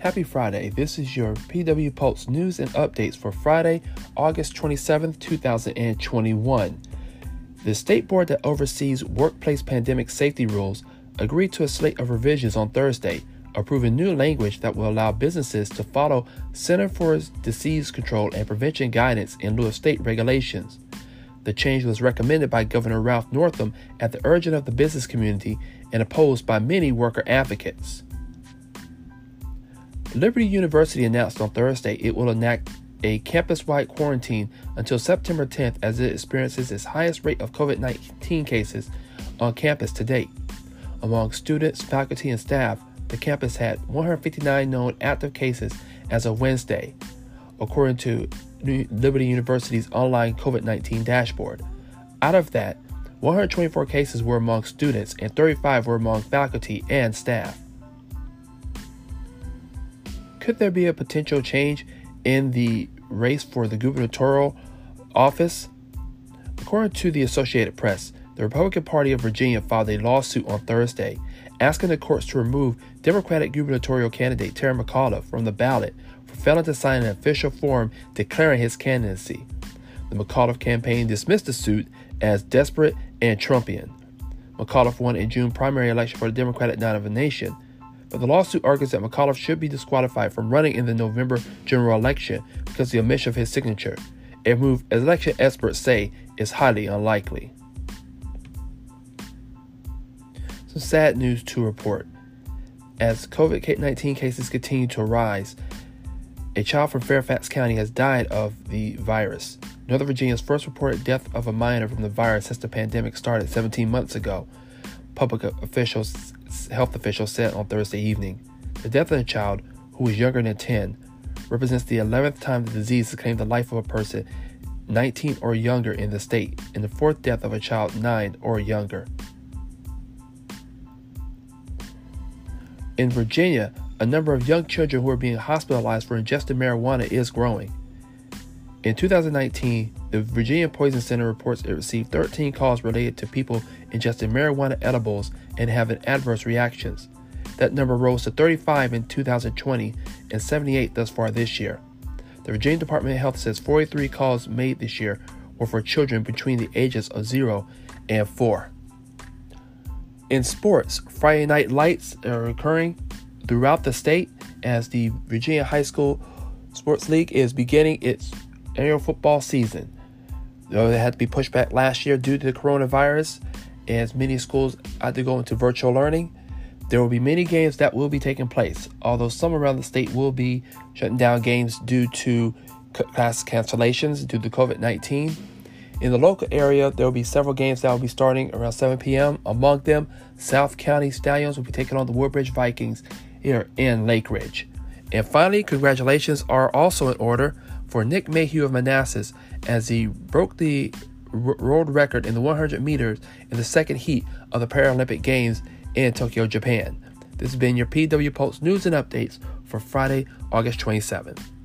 Happy Friday. This is your PW Pulse news and updates for Friday, August 27, 2021. The state board that oversees workplace pandemic safety rules agreed to a slate of revisions on Thursday, approving new language that will allow businesses to follow Center for Disease Control and Prevention guidance in lieu of state regulations. The change was recommended by Governor Ralph Northam at the urging of the business community and opposed by many worker advocates. Liberty University announced on Thursday it will enact a campus wide quarantine until September 10th as it experiences its highest rate of COVID 19 cases on campus to date. Among students, faculty, and staff, the campus had 159 known active cases as of Wednesday, according to Liberty University's online COVID 19 dashboard. Out of that, 124 cases were among students and 35 were among faculty and staff. Could there be a potential change in the race for the gubernatorial office? According to the Associated Press, the Republican Party of Virginia filed a lawsuit on Thursday asking the courts to remove Democratic gubernatorial candidate Terry McAuliffe from the ballot for failing to sign an official form declaring his candidacy. The McAuliffe campaign dismissed the suit as desperate and Trumpian. McAuliffe won a June primary election for the Democratic nomination, but the lawsuit argues that McAuliffe should be disqualified from running in the November general election because of the omission of his signature, a move election experts say is highly unlikely. Some sad news to report. As COVID 19 cases continue to rise, a child from Fairfax County has died of the virus. Northern Virginia's first reported death of a minor from the virus since the pandemic started 17 months ago, public officials, health officials said on Thursday evening. The death of the child, who was younger than 10, represents the 11th time the disease has claimed the life of a person 19 or younger in the state, and the fourth death of a child 9 or younger. In Virginia, a number of young children who are being hospitalized for ingesting marijuana is growing. In 2019, the Virginia Poison Center reports it received 13 calls related to people ingesting marijuana edibles and having adverse reactions. That number rose to 35 in 2020 and 78 thus far this year. The Virginia Department of Health says 43 calls made this year were for children between the ages of 0 and 4. In sports, Friday night lights are occurring throughout the state as the Virginia High School Sports League is beginning its annual football season. Though it had to be pushed back last year due to the coronavirus, as many schools had to go into virtual learning, there will be many games that will be taking place, although some around the state will be shutting down games due to class cancellations due to COVID 19. In the local area, there will be several games that will be starting around 7 p.m. Among them, South County Stallions will be taking on the Woodbridge Vikings here in Lake Ridge. And finally, congratulations are also in order for Nick Mayhew of Manassas as he broke the world record in the 100 meters in the second heat of the Paralympic Games in Tokyo, Japan. This has been your PW Pulse news and updates for Friday, August 27th.